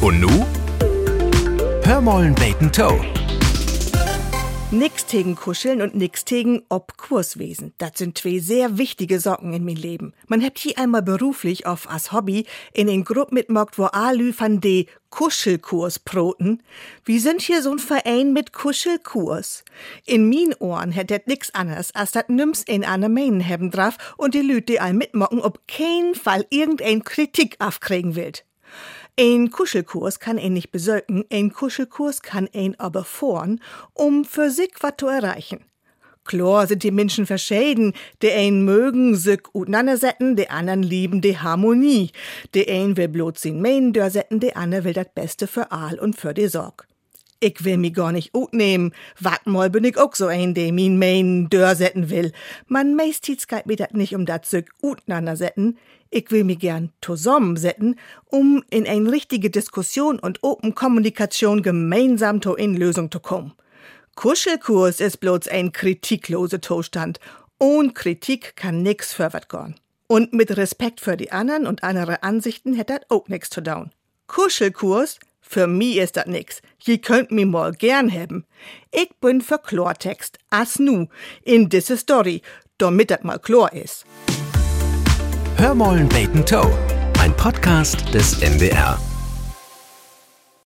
Und nu? Hörmollen Bacon Toe. Nix tegen Kuscheln und nix tegen Obkurswesen. Das sind zwei sehr wichtige Sorgen in mein Leben. Man hebt hier einmal beruflich auf als Hobby in den Grupp mitmockt, wo Alü van de Kuschelkurs proten. Wir sind hier so ein Verein mit Kuschelkurs. In min Ohren hätt das nix anders, als dat nims in eine Meinen haben drauf und die Lüt, die all mitmocken, ob kein Fall irgendein Kritik aufkriegen willt. Ein Kuschelkurs kann ein nicht besöken, ein Kuschelkurs kann ein aber vorn, um für sich was zu erreichen. Klar sind die Menschen verschieden. De ein mögen sich utnandersetzen, de anderen lieben die Harmonie. De ein will bloß sin Main dörsetten, de andere will das Beste für all und für die Sorg. Ich will mi gar nicht utnehmen. Wart mal bin ich auch so ein, der min Main dörsetten will. Man meistens geht mir dat nicht um dat sich utnandersetzen. Ich will mi gern zusammensetzen, um in eine richtige Diskussion und Open Kommunikation gemeinsam to in zu kommen. Kuschelkurs ist bloß ein kritiklose Zustand. Ohne Kritik kann nix vorwärts gehen. Und mit Respekt für die anderen und andere Ansichten hätt dat auch nix zu down. Kuschelkurs? Für mi ist dat nix. Je könnt mi mal gern haben. Ich bin für Chlortext, as nu, in disse Story, damit dat mal Chlor is. Hörmollen Bacon Toe. Ein Podcast des NDR.